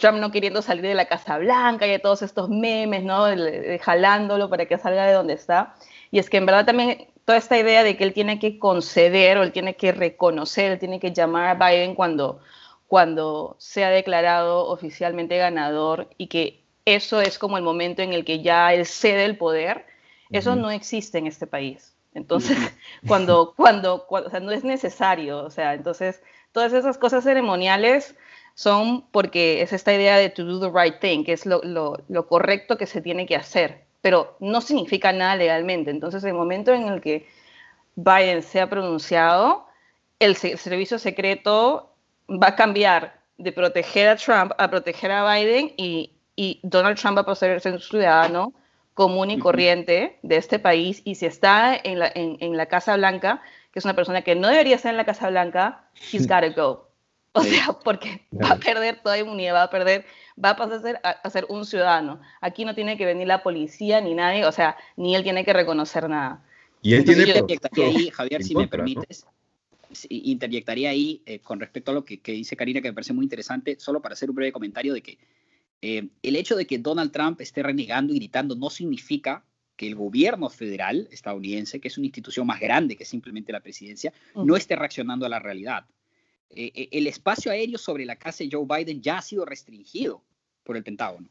Trump no queriendo salir de la Casa Blanca y de todos estos memes, ¿no? jalándolo para que salga de donde está. Y es que en verdad también toda esta idea de que él tiene que conceder o él tiene que reconocer, él tiene que llamar a Biden cuando, cuando sea declarado oficialmente ganador y que eso es como el momento en el que ya él cede el poder, eso no existe en este país. Entonces, cuando, cuando, o sea, no es necesario, o sea, entonces, todas esas cosas ceremoniales son porque es esta idea de to do the right thing, que es lo, lo, lo correcto que se tiene que hacer pero no significa nada legalmente. Entonces, el momento en el que Biden sea pronunciado, el servicio secreto va a cambiar de proteger a Trump a proteger a Biden y, Donald Trump va a ser un ciudadano común y corriente de este país y si está en la, en la Casa Blanca, que es una persona que no debería estar en la Casa Blanca, he's gotta go. O sea, porque va a perder toda inmunidad, va a perder va a pasar a ser, un ciudadano. Aquí no tiene que venir la policía ni nadie, o sea, ni él tiene que reconocer nada. Y él tiene yo ahí, Javier, si me permites, interjectaría ahí eh, con respecto a lo que, dice Karina, que me parece muy interesante, solo para hacer un breve comentario de que eh, el hecho de que Donald Trump esté renegando y gritando no significa que el gobierno federal estadounidense, que es una institución más grande que simplemente la presidencia, no esté reaccionando a la realidad. Eh, eh, el espacio aéreo sobre la casa de Joe Biden ya ha sido restringido por el Pentágono.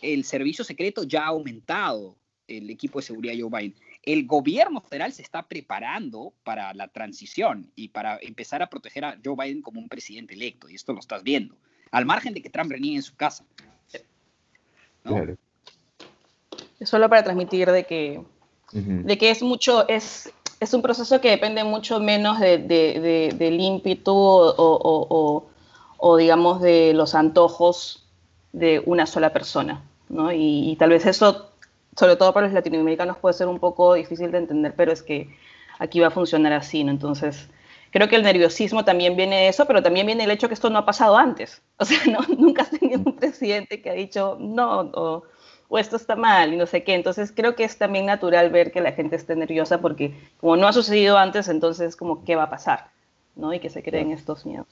El servicio secreto ya ha aumentado el equipo de seguridad de Joe Biden. El gobierno federal se está preparando para la transición y para empezar a proteger a Joe Biden como un presidente electo. Y esto lo estás viendo. Al margen de que Trump reniegue en su casa. Solo para transmitir de que, de que es mucho, es, es un proceso que depende mucho menos de, del ímpetu o, digamos, de los antojos de una sola persona. ¿no? Y, tal vez eso, sobre todo para los latinoamericanos, puede ser un poco difícil de entender, pero es que aquí va a funcionar así. ¿no? Entonces, creo que el nerviosismo también viene de eso, pero también viene el hecho que esto no ha pasado antes. O sea, ¿no? nunca has tenido un presidente que ha dicho no, o o esto está mal y no sé qué. Entonces creo que es también natural ver que la gente esté nerviosa porque como no ha sucedido antes, entonces como qué va a pasar, ¿no? Y que se creen estos miedos.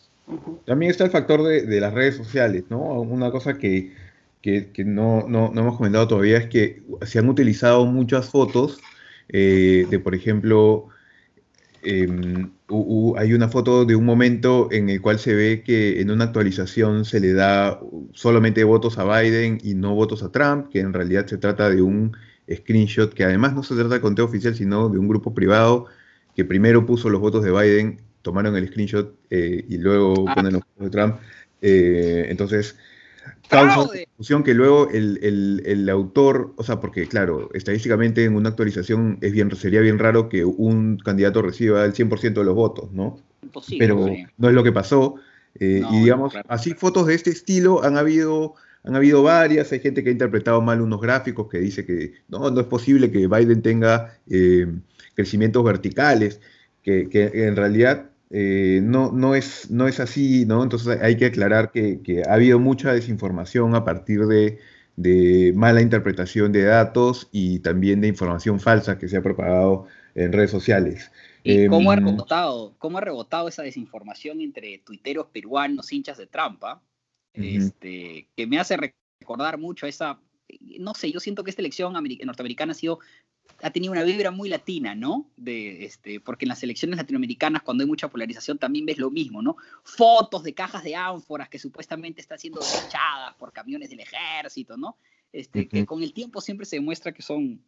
También está el factor de, las redes sociales, ¿no? Una cosa que, que, no, no, no, hemos comentado todavía es que se han utilizado muchas fotos eh, de, por ejemplo, Em, hay una foto de un momento en el cual se ve que en una actualización se le da solamente votos a Biden y no votos a Trump, que en realidad se trata de un screenshot que además no se trata de conteo oficial, sino de un grupo privado que primero puso los votos de Biden, tomaron el screenshot eh, y luego ah. ponen los votos de Trump. Eh, entonces, causa discusión que luego el, autor, o sea, porque claro, estadísticamente en una actualización es bien, sería bien raro que un candidato reciba el 100% de los votos, ¿no? Pero no es lo que pasó. Eh, y digamos, así fotos de este estilo han habido, han habido varias. Hay gente que ha interpretado mal unos gráficos que dice que no, no es posible que Biden tenga eh, crecimientos verticales, que, que en realidad eh, no, no, es, no es así, ¿no? Entonces hay que aclarar que, ha habido mucha desinformación a partir de, mala interpretación de datos y también de información falsa que se ha propagado en redes sociales. ¿Y cómo, ha em, rebotado, cómo ha rebotado esa desinformación entre tuiteros peruanos, hinchas de trampa? este, que me hace recordar mucho esa, no sé, yo siento que esta elección norteamericana ha sido ha tenido una vibra muy latina, ¿no? De, este, porque en las elecciones latinoamericanas, cuando hay mucha polarización, también ves lo mismo, ¿no? Fotos de cajas de ánforas que supuestamente están siendo desechadas por camiones del ejército, ¿no? Este, Que con el tiempo siempre se demuestra que son,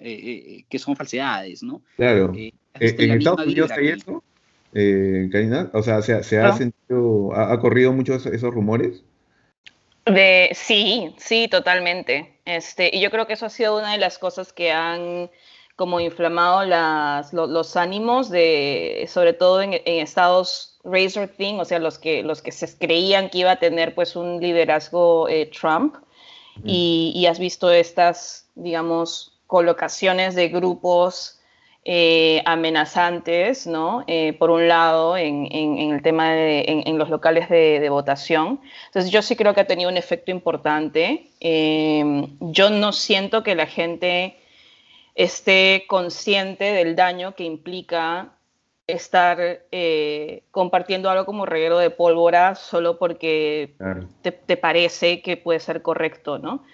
eh, eh, que son falsedades, ¿no? Claro. Eh, ¿En Estados Unidos hay eso, Karina? O sea, ¿se, ha sentido, ha, corrido muchos esos rumores? De, sí, sí, totalmente. Este, y yo creo que eso ha sido una de las cosas que han como inflamado las, los ánimos de, sobre todo en, estados razor thing, o sea, los que, los que se creían que iba a tener pues un liderazgo eh, Trump. Y, has visto estas, digamos, colocaciones de grupos eh, amenazantes, ¿no? Eh, por un lado, en, el tema de en, los locales de, votación. Entonces, yo sí creo que ha tenido un efecto importante. Eh, yo no siento que la gente esté consciente del daño que implica estar compartiendo algo como reguero de pólvora solo porque te, te, parece que puede ser correcto, ¿no?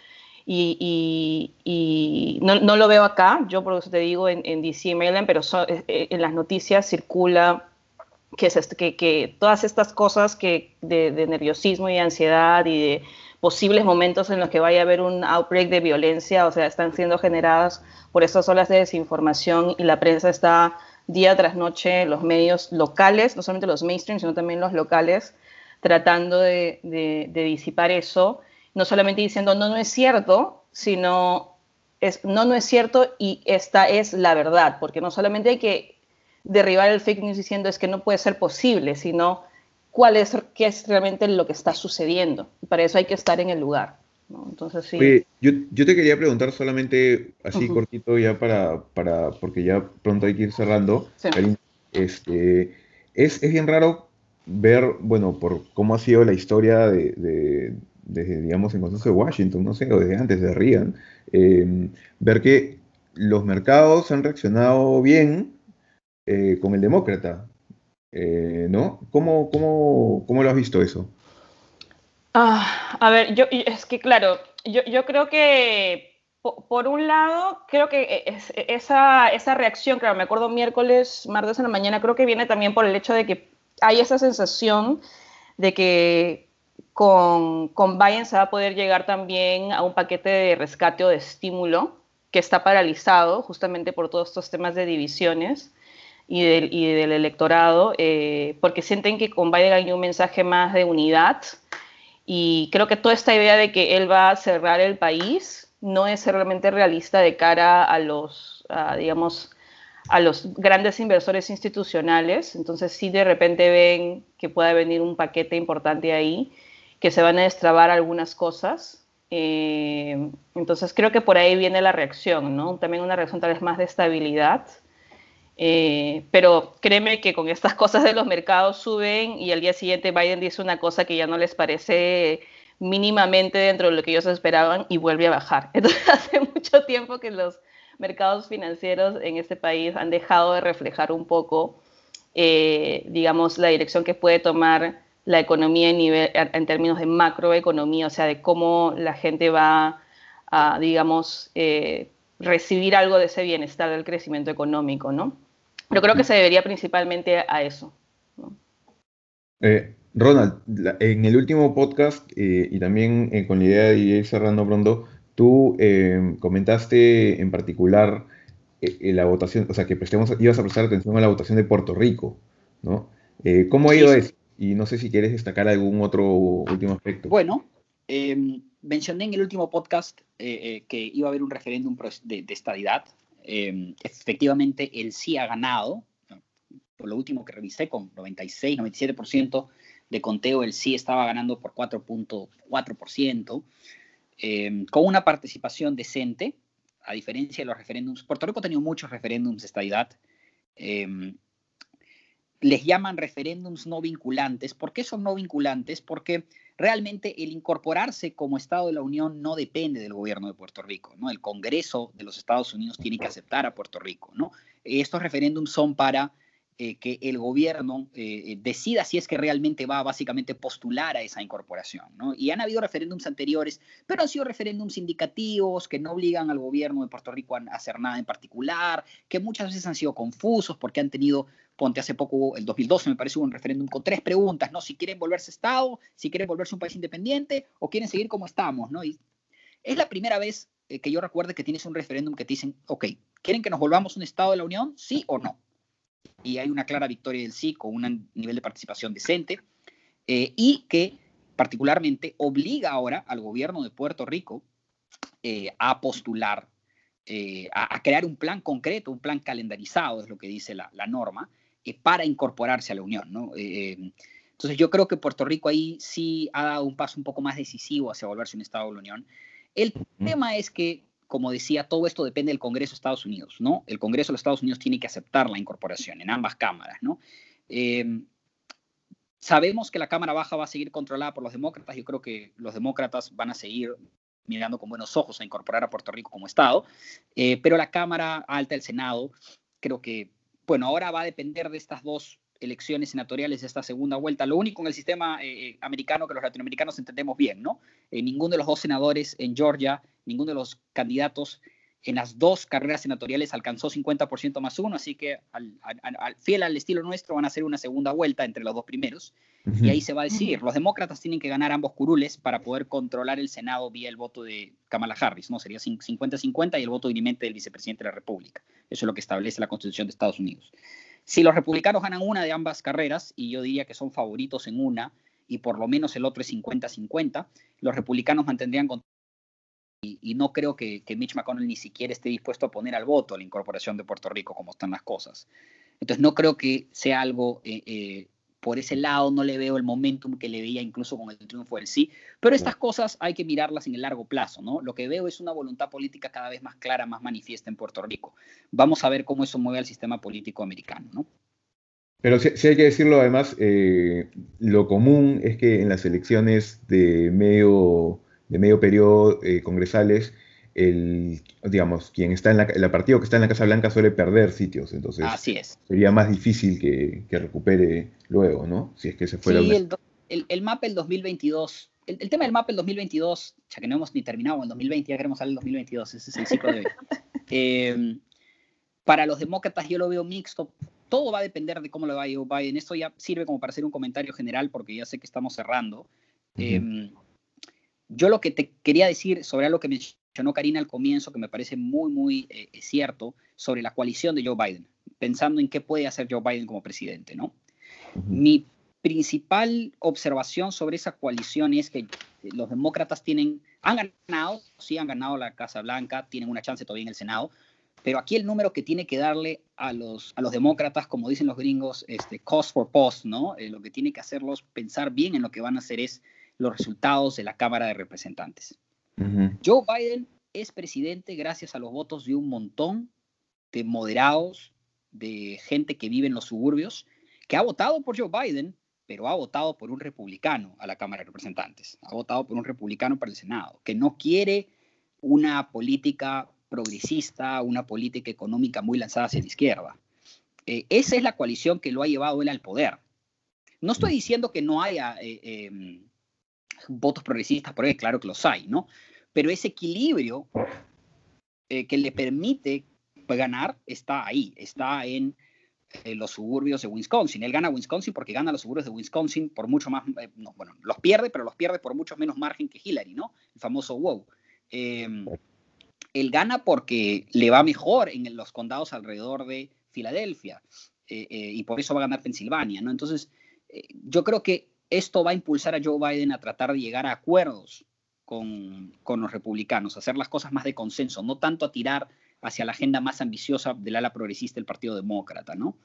Y, no, lo veo acá, yo por eso te digo en, en DC Maryland, pero eh, eh, en las noticias circula que, es que, que todas estas cosas que de, nerviosismo y ansiedad y de posibles momentos en los que vaya a haber un outbreak de violencia, o sea, están siendo generadas por estas olas de desinformación y la prensa está día tras noche, los medios locales, no solamente los mainstream, sino también los locales, tratando de, de disipar eso no solamente diciendo no, no es cierto, sino es, no, no es cierto y esta es la verdad, porque no solamente hay que derribar el fake news diciendo es que no puede ser posible, sino cuál es, qué es realmente lo que está sucediendo. Y para eso hay que estar en el lugar. Entonces, sí. yo, yo, te quería preguntar solamente así cortito ya para, para, porque ya pronto hay que ir cerrando. Este, es, es bien raro ver, bueno, por cómo ha sido la historia de, desde, digamos, en Consejo de Washington, no sé, o desde antes de Reagan, em, ver que los mercados han reaccionado bien eh, con el demócrata, eh, ¿no? ¿Cómo, cómo, cómo, lo has visto eso? Ah, a ver, yo, es que claro, yo, yo creo que por un lado, creo que esa, esa reacción, claro, me acuerdo miércoles, martes en la mañana, creo que viene también por el hecho de que hay esa sensación de que con, con Biden se va a poder llegar también a un paquete de rescate o de estímulo que está paralizado justamente por todos estos temas de divisiones y del, y del electorado, eh, porque sienten que con Biden hay un mensaje más de unidad y creo que toda esta idea de que él va a cerrar el país no es realmente realista de cara a los, digamos, a los grandes inversores institucionales. Entonces, si de repente ven que puede venir un paquete importante ahí, que se van a destrabar algunas cosas. Eh, entonces, creo que por ahí viene la reacción, ¿no? También una reacción tal vez más de estabilidad. Eh, pero créeme que con estas cosas de los mercados suben y al día siguiente Biden dice una cosa que ya no les parece mínimamente dentro de lo que ellos esperaban y vuelve a bajar. Entonces hace mucho tiempo que los mercados financieros en este país han dejado de reflejar un poco, eh, digamos, la dirección que puede tomar la economía en, nivel, en términos de macroeconomía, o sea, de cómo la gente va a, digamos, eh, recibir algo de ese bienestar del crecimiento económico, ¿no? Pero creo que se debería principalmente a eso. Eh, Ronald, en el último podcast y también con la idea de ir cerrando pronto, Tú em, comentaste en particular eh, la votación, o sea, que prestemos, ibas a prestar atención a la votación de Puerto Rico, ¿no? Eh, ¿Cómo ha ido eso? Y no sé si quieres destacar algún otro último aspecto. Bueno, em, mencioné en el último podcast eh, que iba a haber un referéndum de, de estadidad. Em, efectivamente, el sí ha ganado. Por lo último que revisé, con 96, 97% de conteo, el sí estaba ganando por 4.4%. Em, con una participación decente, a diferencia de los referéndums. Puerto Rico ha tenido muchos referéndums de estadidad. Eh, les llaman referéndums no vinculantes. ¿Por qué son no vinculantes? Porque realmente el incorporarse como Estado de la Unión no depende del gobierno de Puerto Rico. ¿no? El Congreso de los Estados Unidos tiene que aceptar a Puerto Rico. ¿no? Estos referéndums son para eh, que el gobierno eh, decida si es que realmente va a básicamente postular a esa incorporación. ¿no? Y han habido referéndums anteriores, pero han sido referéndums indicativos que no obligan al gobierno de Puerto Rico a hacer nada en particular, que muchas veces han sido confusos porque han tenido, ponte hace poco, el 2012 me parece un referéndum con tres preguntas, ¿no? Si quieren volverse Estado, si quieren volverse un país independiente o quieren seguir como estamos, ¿no? Y es la primera vez eh, que yo recuerde que tienes un referéndum que te dicen, ok, ¿quieren que nos volvamos un Estado de la Unión? ¿Sí o no? y hay una clara victoria del sí con un nivel de participación decente eh, y que particularmente obliga ahora al gobierno de Puerto Rico eh, a postular, eh, a, crear un plan concreto, un plan calendarizado, es lo que dice la, norma, para incorporarse a la Unión. entonces yo creo que Puerto Rico ahí sí ha dado un paso un poco más decisivo hacia volverse un Estado de la Unión. El tema es que como decía, todo esto depende del Congreso de Estados Unidos, ¿no? El Congreso de los Estados Unidos tiene que aceptar la incorporación en ambas cámaras, ¿no? Eh, sabemos que la Cámara Baja va a seguir controlada por los demócratas. Yo creo que los demócratas van a seguir mirando con buenos ojos a incorporar a Puerto Rico como Estado, eh, pero la Cámara Alta, el Senado, creo que, bueno, ahora va a depender de estas dos elecciones senatoriales de esta segunda vuelta. Lo único en el sistema eh, americano que los latinoamericanos entendemos bien, ¿no? Eh, ninguno de los dos senadores en Georgia, ninguno de los candidatos en las dos carreras senatoriales alcanzó 50% más uno, así que al, fiel al estilo nuestro van a hacer una segunda vuelta entre los dos primeros. Y ahí se va a decir, los demócratas tienen que ganar ambos curules para poder controlar el Senado vía el voto de Kamala Harris, ¿no? Sería 50-50 y el voto dirimente del vicepresidente de la República. Eso es lo que establece la Constitución de Estados Unidos. Si los republicanos ganan una de ambas carreras, y yo diría que son favoritos en una, y por lo menos el otro es 50-50, los republicanos mantendrían y, no creo que, Mitch McConnell ni siquiera esté dispuesto a poner al voto la incorporación de Puerto Rico como están las cosas. Entonces no creo que sea algo, eh, eh, por ese lado no le veo el momentum que le veía incluso con el triunfo del sí, pero estas cosas hay que mirarlas en el largo plazo, ¿no? Lo que veo es una voluntad política cada vez más clara, más manifiesta en Puerto Rico. Vamos a ver cómo eso mueve al sistema político americano, ¿no? Pero sí, hay que decirlo además, eh, lo común es que en las elecciones de medio de medio periodo eh, congresales, el, digamos, quien está en la, el partido que está en la Casa Blanca suele perder sitios, entonces Así es. sería más difícil que, que, recupere luego, ¿no? Si es que se fuera. Sí, el, el, el MAP el 2022, el, tema del MAP el 2022, ya que no hemos ni terminado en 2020, ya queremos salir el 2022, ese es el ciclo de hoy. Eh, para los demócratas yo lo veo mixto, todo va a depender de cómo le va a Joe Biden. Esto ya sirve como para hacer un comentario general porque ya sé que estamos cerrando. Yo lo que te quería decir sobre algo que mencionó Karina al comienzo, que me parece muy, muy eh, cierto, sobre la coalición de Joe Biden, pensando en qué puede hacer Joe Biden como presidente, ¿no? Mi principal observación sobre esa coalición es que los demócratas tienen, han ganado, sí han ganado la Casa Blanca, tienen una chance todavía en el Senado, pero aquí el número que tiene que darle a los, a los demócratas, como dicen los gringos, este, cost for post, ¿no? Eh, lo que tiene que hacerlos pensar bien en lo que van a hacer es los resultados de la Cámara de Representantes. Joe Biden es presidente gracias a los votos de un montón de moderados, de gente que vive en los suburbios, que ha votado por Joe Biden, pero ha votado por un republicano a la Cámara de Representantes, ha votado por un republicano para el Senado, que no quiere una política progresista, una política económica muy lanzada hacia la izquierda. Eh, esa es la coalición que lo ha llevado él al poder. No estoy diciendo que no haya eh, em, votos progresistas por ahí, claro que los hay, ¿no? Pero ese equilibrio eh, que le permite ganar está ahí, está en eh, los suburbios de Wisconsin. Él gana Wisconsin porque gana los suburbios de Wisconsin por mucho más, eh, bueno, los pierde, pero los pierde por mucho menos margen que Hillary, ¿no? El famoso wow. Em, él gana porque le va mejor en los condados alrededor de Filadelfia y por eso va a ganar Pensilvania, ¿no? Entonces, yo creo que esto va a impulsar a Joe Biden a tratar de llegar a acuerdos con, los republicanos, hacer las cosas más de consenso, no tanto a tirar hacia la agenda más ambiciosa del ala progresista del Partido Demócrata, ¿no?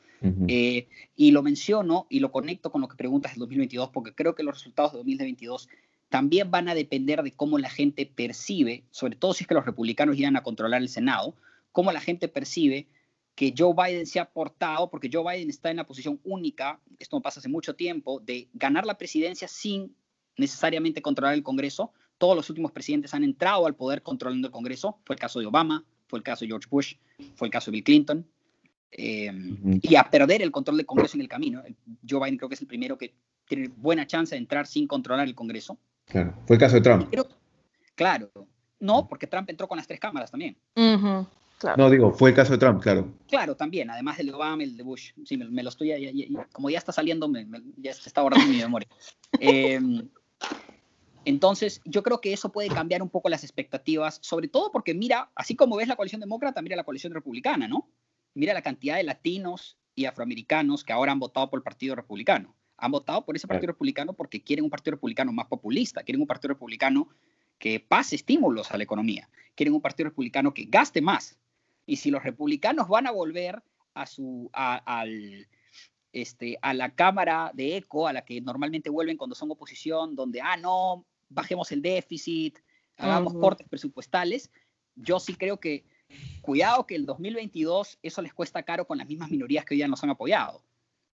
Eh, y lo menciono y lo conecto con lo que preguntas del 2022, porque creo que los resultados de 2022 también van a depender de cómo la gente percibe, sobre todo si es que los republicanos llegan a controlar el Senado, cómo la gente percibe que Joe Biden se ha portado, porque Joe Biden está en la posición única, esto no pasa hace mucho tiempo, de ganar la presidencia sin necesariamente controlar el Congreso. Todos los últimos presidentes han entrado al poder controlando el Congreso. Fue el caso de Obama, fue el caso de George Bush, fue el caso de Bill Clinton. Em, y a perder el control del Congreso en el camino. Joe Biden creo que es el primero que tiene buena chance de entrar sin controlar el Congreso. Claro, fue el caso de Trump. claro, no, porque Trump entró con las tres cámaras también. No, digo, fue el caso de Trump, claro. Claro, también, además del de Obama y el de Bush. Sí, me, lo estoy, como ya está saliendo, me, ya se está borrando mi memoria. Em, entonces, yo creo que eso puede cambiar un poco las expectativas, sobre todo porque mira, así como ves la coalición demócrata, mira la coalición republicana, ¿no? Mira la cantidad de latinos y afroamericanos que ahora han votado por el Partido Republicano. Han votado por ese Partido Republicano porque quieren un Partido Republicano más populista, quieren un Partido Republicano que pase estímulos a la economía, quieren un Partido Republicano que gaste más, y si los republicanos van a volver a, su, al, este, a la Cámara de ECO, a la que normalmente vuelven cuando son oposición, donde, ah, no, bajemos el déficit, hagamos cortes presupuestales, yo sí creo que, cuidado que el 2022 eso les cuesta caro con las mismas minorías que hoy ya nos han apoyado.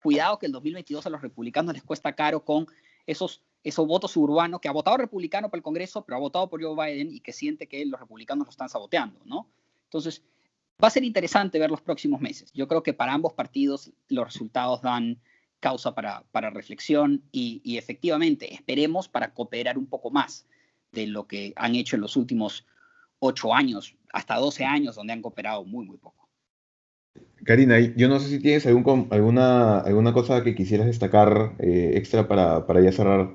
Cuidado que el 2022 a los republicanos les cuesta caro con esos, esos votos urbanos que ha votado republicano para el Congreso, pero ha votado por Joe Biden y que siente que los republicanos lo están saboteando, ¿no? Entonces, va a ser interesante ver los próximos meses. Yo creo que para ambos partidos los resultados dan causa para, para reflexión y, y, efectivamente esperemos para cooperar un poco más de lo que han hecho en los últimos ocho años, hasta 12 años, donde han cooperado muy, muy poco. Karina, yo no sé si tienes algún, alguna, alguna cosa que quisieras destacar eh, extra para, para, ya cerrar.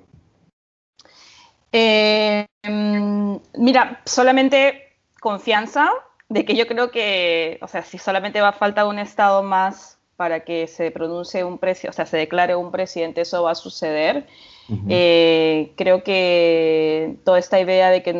Eh, mm, mira, solamente confianza de que yo creo que, o sea, si solamente va a falta un estado más para que se pronuncie un presidente, o sea, se declare un presidente, eso va a suceder. eh, creo que toda esta idea de que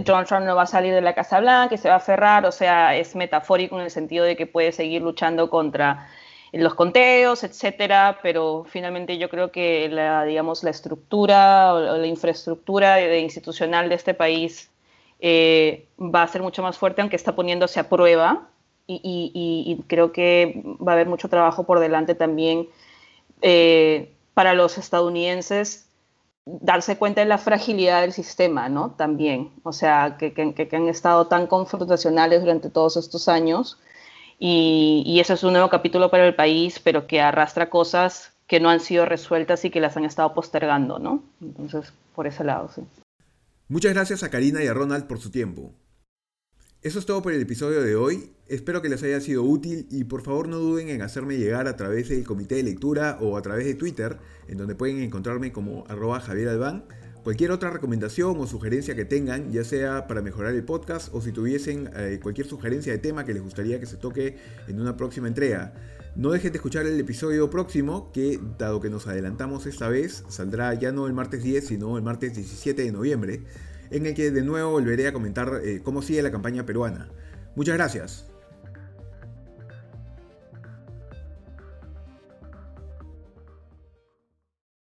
Donald Trump no va a salir de la Casa Blanca, que se va a aferrar, o sea, es metafórico en el sentido de que puede seguir luchando contra los conteos, etcétera, pero finalmente yo creo que la, digamos, la estructura o la infraestructura institucional de este país eh, va a ser mucho más fuerte, aunque está poniéndose a prueba, y, y, y creo que va a haber mucho trabajo por delante también eh, para los estadounidenses darse cuenta de la fragilidad del sistema, ¿no? También, o sea, que, que, que han estado tan confrontacionales durante todos estos años y, y eso es un nuevo capítulo para el país, pero que arrastra cosas que no han sido resueltas y que las han estado postergando, ¿no? Entonces, por ese lado, sí. Muchas gracias a Karina y a Ronald por su tiempo. Eso es todo por el episodio de hoy. Espero que les haya sido útil y por favor no duden en hacerme llegar a través del comité de lectura o a través de Twitter, en donde pueden encontrarme como arroba Javier Albán. Cualquier otra recomendación o sugerencia que tengan, ya sea para mejorar el podcast o si tuviesen eh, cualquier sugerencia de tema que les gustaría que se toque en una próxima entrega. No dejen de escuchar el episodio próximo, que dado que nos adelantamos esta vez, saldrá ya no el martes 10, sino el martes 17 de noviembre en el que de nuevo volveré a comentar eh, cómo sigue la campaña peruana. Muchas gracias.